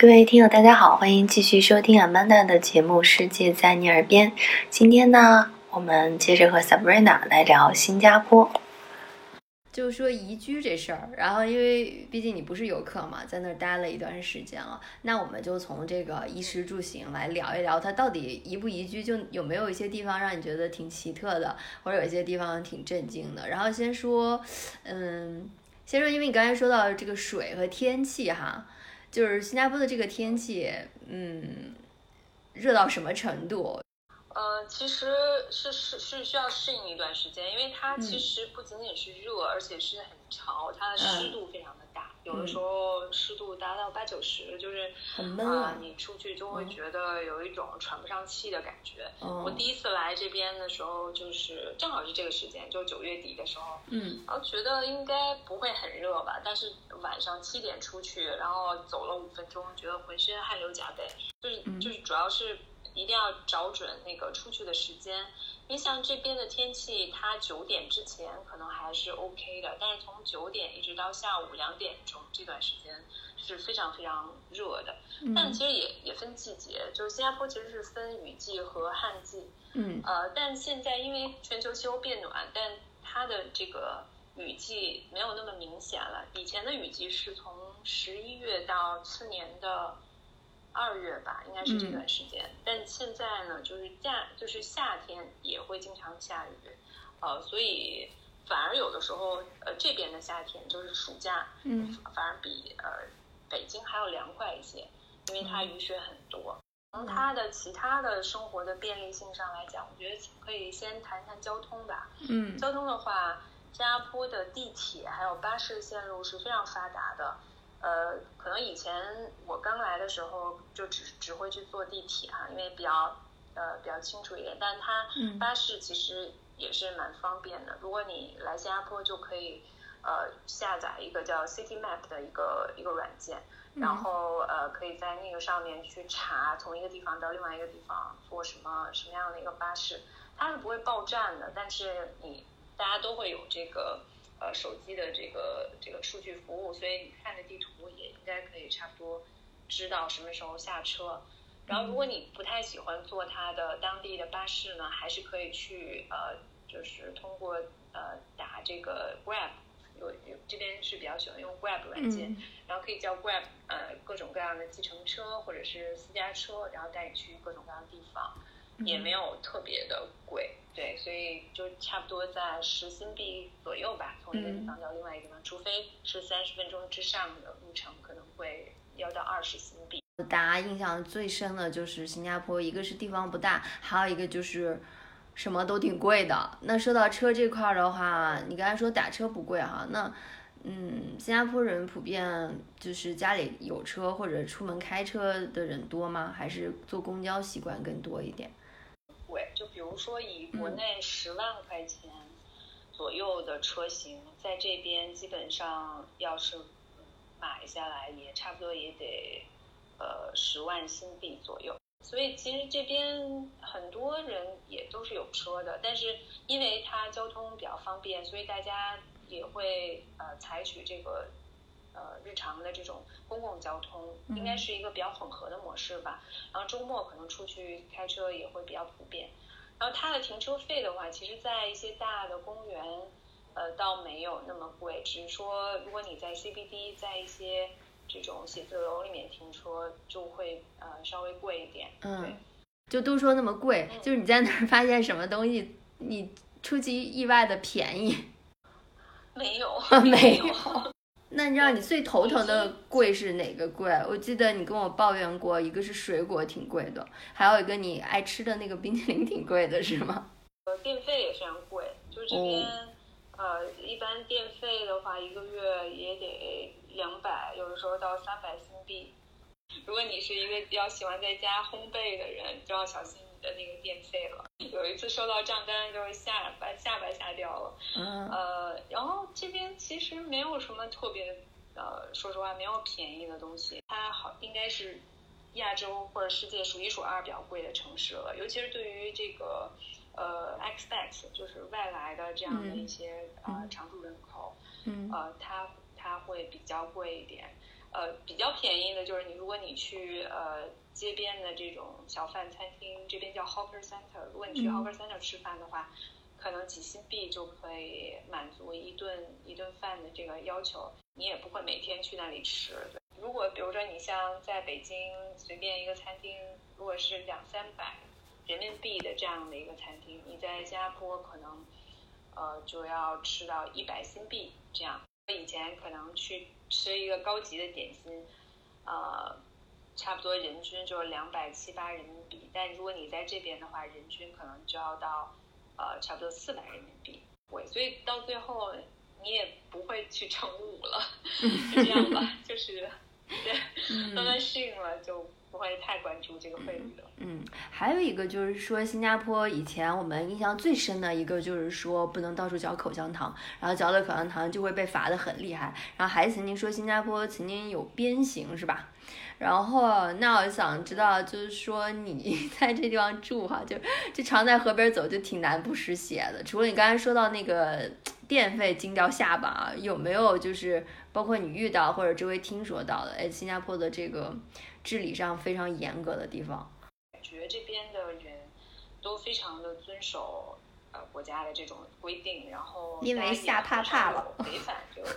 各位听友，大家好，欢迎继续收听 Amanda 的节目《世界在你耳边》。今天呢，我们接着和 Sabrina 来聊新加坡。就说移居这事儿，然后因为毕竟你不是游客嘛，在那儿待了一段时间了，那我们就从这个衣食住行来聊一聊，它到底移不移居，就有没有一些地方让你觉得挺奇特的，或者有一些地方挺震惊的。然后先说，嗯，先说，因为你刚才说到这个水和天气哈，就是新加坡的这个天气，嗯，热到什么程度？呃，其实是是是需要适应一段时间，因为它其实不仅仅是热，而且是很潮，它的湿度非常的大，有的时候湿度达到八九十，就是很闷啊、啊你出去就会觉得有一种喘不上气的感觉。哦我第一次来这边的时候，就是正好是这个时间，就九月底的时候，嗯。然后觉得应该不会很热吧，但是晚上七点出去，然后走了五分钟，觉得浑身汗流浃背，就是嗯。就是主要是一定要找准那个出去的时间，因为像这边的天气，它九点之前可能还是 OK 的，但是从九点一直到下午两点钟这段时间是非常非常热的，但其实也也分季节，就是新加坡其实是分雨季和旱季，嗯。呃，但现在因为全球气候变暖，但它的这个雨季没有那么明显了。以前的雨季是从十一月到次年的二月吧，应该是这段时间。但现在呢，就是夏就是夏天也会经常下雨，呃，所以反而有的时候，呃，这边的夏天就是暑假，嗯反而比呃北京还要凉快一些，因为它雨水很多。从它的其他的生活的便利性上来讲，我觉得可以先谈谈交通吧。嗯交通的话，新加坡的地铁还有巴士线路是非常发达的。呃，可能以前我刚来的时候就只只会去坐地铁哈，因为比较呃比较清楚一点。但它嗯巴士其实也是蛮方便的。如果你来新加坡，就可以呃下载一个叫 City Map 的一个一个软件，然后呃可以在那个上面去查从一个地方到另外一个地方坐什么什么样的一个巴士，它是不会报站的，但是你大家都会有这个呃手机的这个这个数据服务，所以你看着地图也应该可以差不多知道什么时候下车。然后，如果你不太喜欢坐它的当地的巴士呢，还是可以去呃，就是通过呃打这个 Grab，有有这边是比较喜欢用 Grab 软件，嗯。然后可以叫 Grab 呃各种各样的计程车或者是私家车，然后带你去各种各样的地方，也没有特别的贵，对，所以就差不多在十新币左右吧，从一个地方到另外一个地方，除非是三十分钟之上的路程，可能会要到二十新币。大家印象最深的就是新加坡，一个是地方不大，还有一个就是什么都挺贵的。那说到车这块儿的话，你刚才说打车不贵哈，那嗯，新加坡人普遍就是家里有车或者出门开车的人多吗？还是坐公交习惯更多一点？比如说以嗯国内十万块钱左右的车型，在这边基本上要是嗯买下来，也差不多也得呃十万新币左右。所以其实这边很多人也都是有车的，但是因为它交通比较方便，所以大家也会呃采取这个呃日常的这种公共交通，应该是一个比较混合的模式吧。然后周末可能出去开车也会比较普遍。然后它的停车费的话，其实，在一些大的公园，呃，倒没有那么贵，只是说如果你在 CBD，在一些这种写字楼里面停车，就会呃稍微贵一点。对嗯，就都说那么贵，就是你在那儿发现什么东西，你出其意外的便宜。没有 没有有。那你知道你最头疼的贵是哪个贵？我记得你跟我抱怨过，一个是水果挺贵的，还有一个你爱吃的那个冰淇淋挺贵的，是吗？呃，电费也非常贵，就这边，呃，一般电费的话，一个月也得两百，有的时候到三百新币。如果你是一个比较喜欢在家烘焙的人，就要小心你的那个电费了。有一次收到账单，就是下把下巴吓掉了。嗯呃，然后这边其实没有什么特别，呃，说实话没有便宜的东西。它好应该是亚洲或者世界数一数二比较贵的城市了，尤其是对于这个呃 expats，就是外来的这样的一些、常住人口，嗯呃，它它会比较贵一点。呃，比较便宜的就是你，如果你去呃街边的这种小饭餐厅，这边叫 hawker center，如果你去嗯 hawker center 吃饭的话，可能几新币就可以满足一顿一顿饭的这个要求，你也不会每天去那里吃。对如果比如说你像在北京随便一个餐厅，如果是两三百人民币的这样的一个餐厅，你在新加坡可能呃就要吃到一百新币这样。以前可能去吃一个高级的点心，呃，差不多人均就是两百七八人民币，但如果你在这边的话，人均可能就要到呃差不多四百人民币。对，所以到最后你也不会去乘五了，就这样吧，就是对，慢慢适应了就不会太关注这个汇率的。嗯，还有一个就是说，新加坡以前我们印象最深的一个就是说不能到处嚼口香糖，然后嚼了口香糖就会被罚的很厉害。然后还曾经说新加坡曾经有鞭刑，是吧？然后那我想知道，就是说你在这地方住哈，就就常在河边走，就挺难不湿鞋的。除了你刚才说到那个电费惊掉下巴啊，有没有就是包括你遇到或者周围听说到的，哎，新加坡的这个治理上非常严格的地方？感觉这边的人都非常的遵守呃国家的这种规定，然后因为吓怕怕了违反就。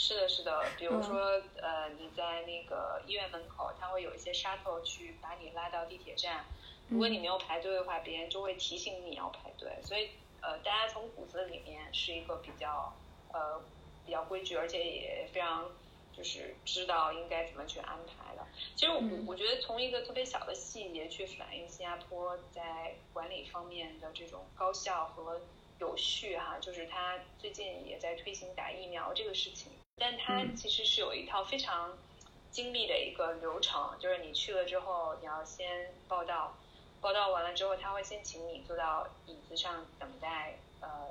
是的，是的，比如说，呃，你在那个医院门口，他会有一些 shuttle 去把你拉到地铁站。如果你没有排队的话，别人就会提醒你要排队。所以，呃，大家从骨子里面是一个比较，呃，比较规矩，而且也非常就是知道应该怎么去安排的。其实我嗯。我觉得从一个特别小的细节去反映新加坡在管理方面的这种高效和有序哈，就是他最近也在推行打疫苗这个事情，但它嗯。其实是有一套非常精密的一个流程，就是你去了之后你要先报到，报到完了之后他会先请你坐到椅子上等待呃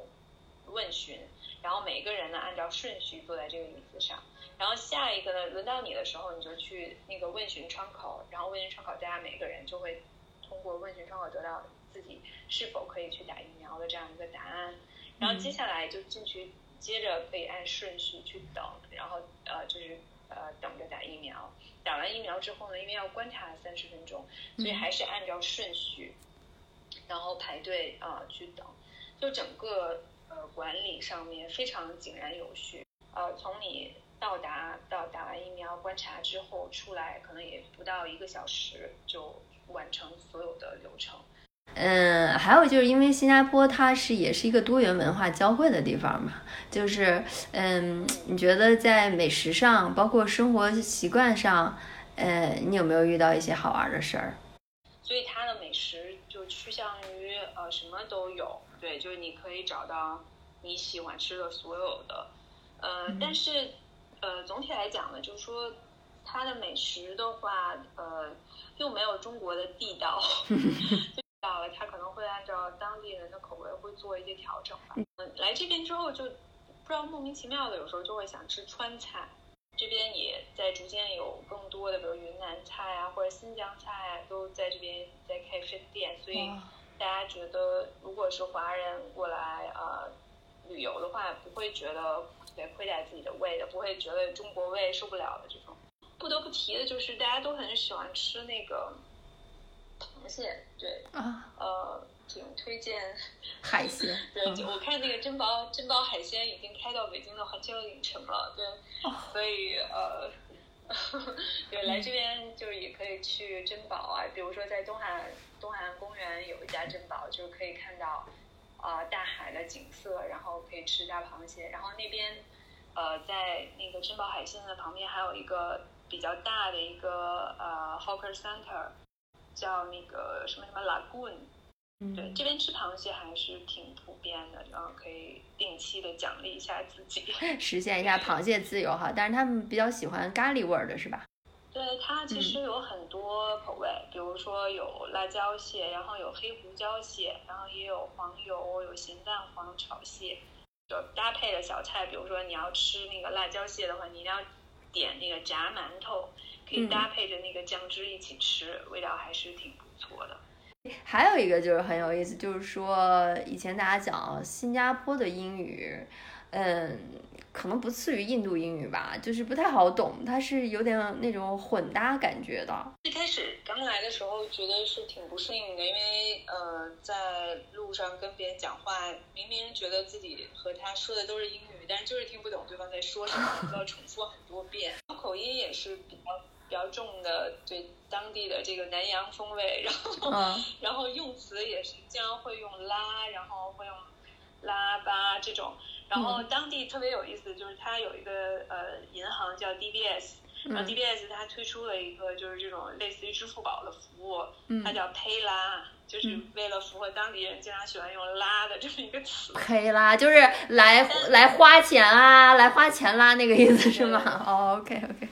问询，然后每个人呢按照顺序坐在这个椅子上。然后下一个呢，轮到你的时候，你就去那个问询窗口，然后问询窗口，大家每个人就会通过问询窗口得到自己是否可以去打疫苗的这样一个答案。然后接下来就进去，接着可以按顺序去等，然后呃就是呃等着打疫苗。打完疫苗之后呢，因为要观察三十分钟，所以还是按照顺序，然后排队啊、呃去等。就整个呃管理上面非常井然有序。呃，从你到达到打完疫苗观察之后出来，可能也不到一个小时就完成所有的流程。嗯，还有就是因为新加坡它是也是一个多元文化交汇的地方嘛，就是嗯，你觉得在美食上，包括生活习惯上，呃，你有没有遇到一些好玩的事儿？所以它的美食就趋向于呃什么都有，对，就是你可以找到你喜欢吃的所有的，呃，但是呃总体来讲呢，就是说它的美食的话，呃，又没有中国的地道 就到了他可能会按照当地人的口味会做一些调整吧。嗯，来这边之后就不知道莫名其妙的，有时候就会想吃川菜。这边也在逐渐有更多的，比如云南菜啊，或者新疆菜啊，都在这边在开分店，所以大家觉得，如果是华人过来呃旅游的话，不会觉得特别亏待自己的胃的，不会觉得中国胃受不了的这种。不得不提的就是，大家都很喜欢吃那个螃蟹，对，啊，呃，挺推荐。海鲜，对，就我看那个珍宝珍宝海鲜已经开到北京的环球影城了，对，所以呃，对，来这边就是也可以去珍宝啊，比如说在东海东海岸公园有一家珍宝，就是可以看到啊、大海的景色，然后可以吃大螃蟹，然后那边呃在那个珍宝海鲜的旁边还有一个比较大的一个呃 hawker center，叫那个什么什么 lagoon。对，嗯，这边吃螃蟹还是挺普遍的，然后可以定期的奖励一下自己。实现一下螃蟹自由哈，但是他们比较喜欢咖喱味儿的是吧？对，它其实有很多口味，比如说有辣椒蟹，然后有黑胡椒蟹，然后也有黄油，有咸蛋黄炒蟹，就搭配的小菜，比如说你要吃那个辣椒蟹的话，你一定要点那个炸馒头，可以嗯搭配着那个酱汁一起吃，味道还是挺不错的。还有一个就是很有意思，就是说以前大家讲新加坡的英语，嗯，可能不次于印度英语吧，就是不太好懂，它是有点那种混搭感觉的。最开始刚来的时候，觉得是挺不适应的，因为呃，在路上跟别人讲话，明明觉得自己和他说的都是英语，但是就是听不懂对方在说什么，要重复很多遍。口音也是比较比较重的，对当地的这个南洋风味，然后、嗯。然后用词也是经常会用拉，然后会用拉巴这种。然后当地特别有意思，就是它有一个呃银行叫 DBS，然后嗯 DBS 它推出了一个就是这种类似于支付宝的服务，嗯。它叫 Pay 拉，就是为了符合当地人经常喜欢用拉的这么一个词。可以啦，就是来来花钱啊，来花钱啦，那个意思是吗？哦，OK OK，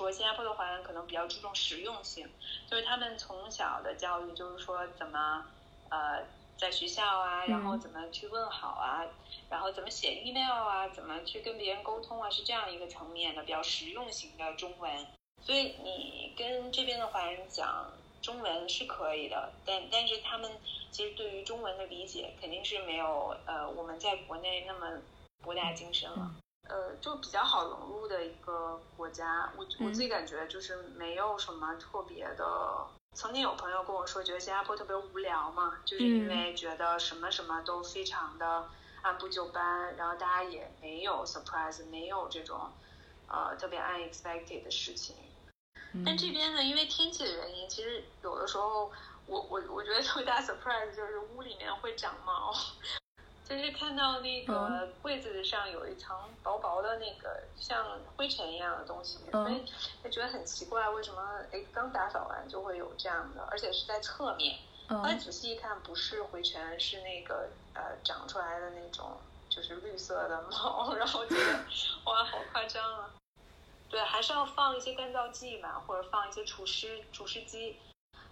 说新加坡的华人可能比较注重实用性，就是他们从小的教育就是说怎么呃在学校啊，然后怎么去问好啊，然后怎么写 email 啊，怎么去跟别人沟通啊，是这样一个层面的比较实用型的中文。所以你跟这边的华人讲中文是可以的，但但是他们其实对于中文的理解肯定是没有呃我们在国内那么博大精深了。呃，就比较好融入的一个国家。我我嗯自己感觉就是没有什么特别的。曾经有朋友跟我说，觉得新加坡特别无聊嘛，就是因为觉得什么什么都非常的按部就班，然后大家也没有 surprise，没有这种呃特别 unexpected 的事情。但这边呢，因为天气的原因，其实有的时候我我我觉得特别大 surprise 就是屋里面会长毛。就是看到那个柜子上有一层薄薄的那个像灰尘一样的东西，嗯所以就觉得很奇怪，为什么哎刚打扫完就会有这样的，而且是在侧面。后来嗯仔细一看，不是灰尘，是那个呃长出来的那种就是绿色的毛，然后觉得哇好夸张啊！对，还是要放一些干燥剂嘛，或者放一些除湿除湿机。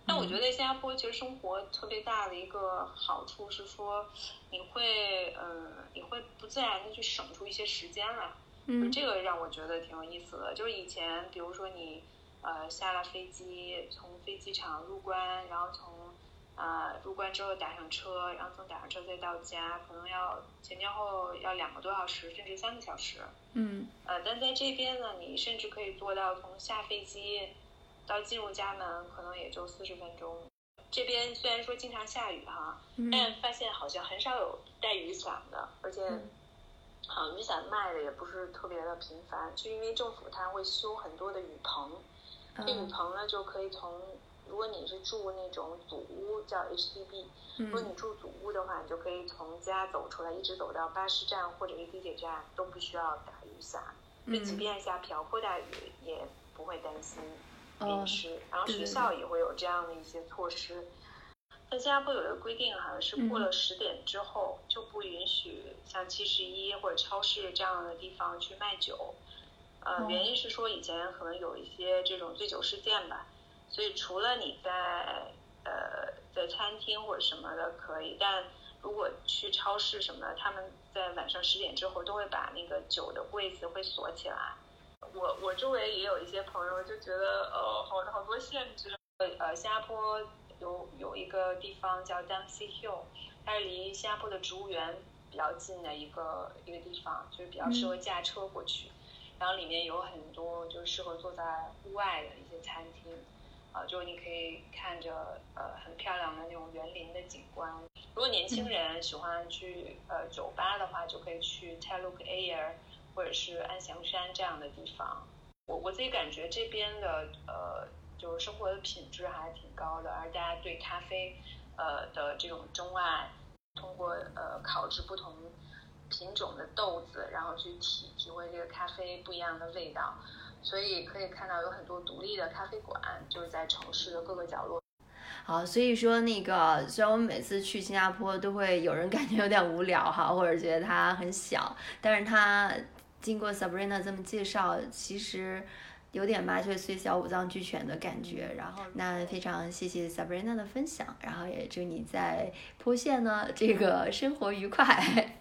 但我觉得在新加坡其实生活特别大的一个好处是说，你会嗯，你会不自然的去省出一些时间来。嗯这个让我觉得挺有意思的。就是以前，比如说你呃下了飞机，从飞机场入关，然后从呃入关之后打上车，然后从打上车再到家，可能要前前后后要两个多小时，甚至三个小时。嗯呃，但在这边呢，你甚至可以做到从下飞机到进入家门，可能也就四十分钟。这边虽然说经常下雨哈，嗯但发现好像很少有带雨伞的，而且嗯好像雨伞卖的也不是特别的频繁，就因为政府它会修很多的雨棚，这雨嗯棚呢就可以从，如果你是住那种祖屋叫 HDB，如果你嗯住祖屋的话，你就可以从家走出来，一直走到巴士站或者是地铁站，都不需要打雨伞。就即嗯便下瓢泼大雨，也不会担心淋哦。然后学校也会有这样的一些措施。在新加坡有一个规定，好像是过嗯了十点之后就不允许像七十一或者超市这样的地方去卖酒。呃，哦原因是说以前可能有一些这种醉酒事件吧，所以除了你在呃在餐厅或者什么的可以，但如果去超市什么的，他们在晚上十点之后都会把那个酒的柜子会锁起来。我我周围也有一些朋友就觉得呃好好多限制。呃，新加坡有有一个地方叫 Dempsey Hill，它是离新加坡的植物园比较近的一个一个地方，就是比较适合驾车过去。然后里面有很多就是适合坐在户外的一些餐厅，啊，就你可以看着呃很漂亮的那种园林的景观。如果年轻人喜欢去呃酒吧的话，就可以去 Teluk Air 或者是安祥山这样的地方。我我自己感觉这边的呃就是生活的品质还挺高的，而大家对咖啡呃的这种钟爱，通过呃烤制不同品种的豆子，然后去体体会这个咖啡不一样的味道，所以可以看到有很多独立的咖啡馆，就是在城市的各个角落。好，所以说那个，虽然我们每次去新加坡都会有人感觉有点无聊哈，或者觉得它很小，但是它经过 Sabrina 这么介绍，其实有点麻雀虽小五脏俱全的感觉。然后，那非常谢谢 Sabrina 的分享，然后也祝你在坡县呢这个生活愉快。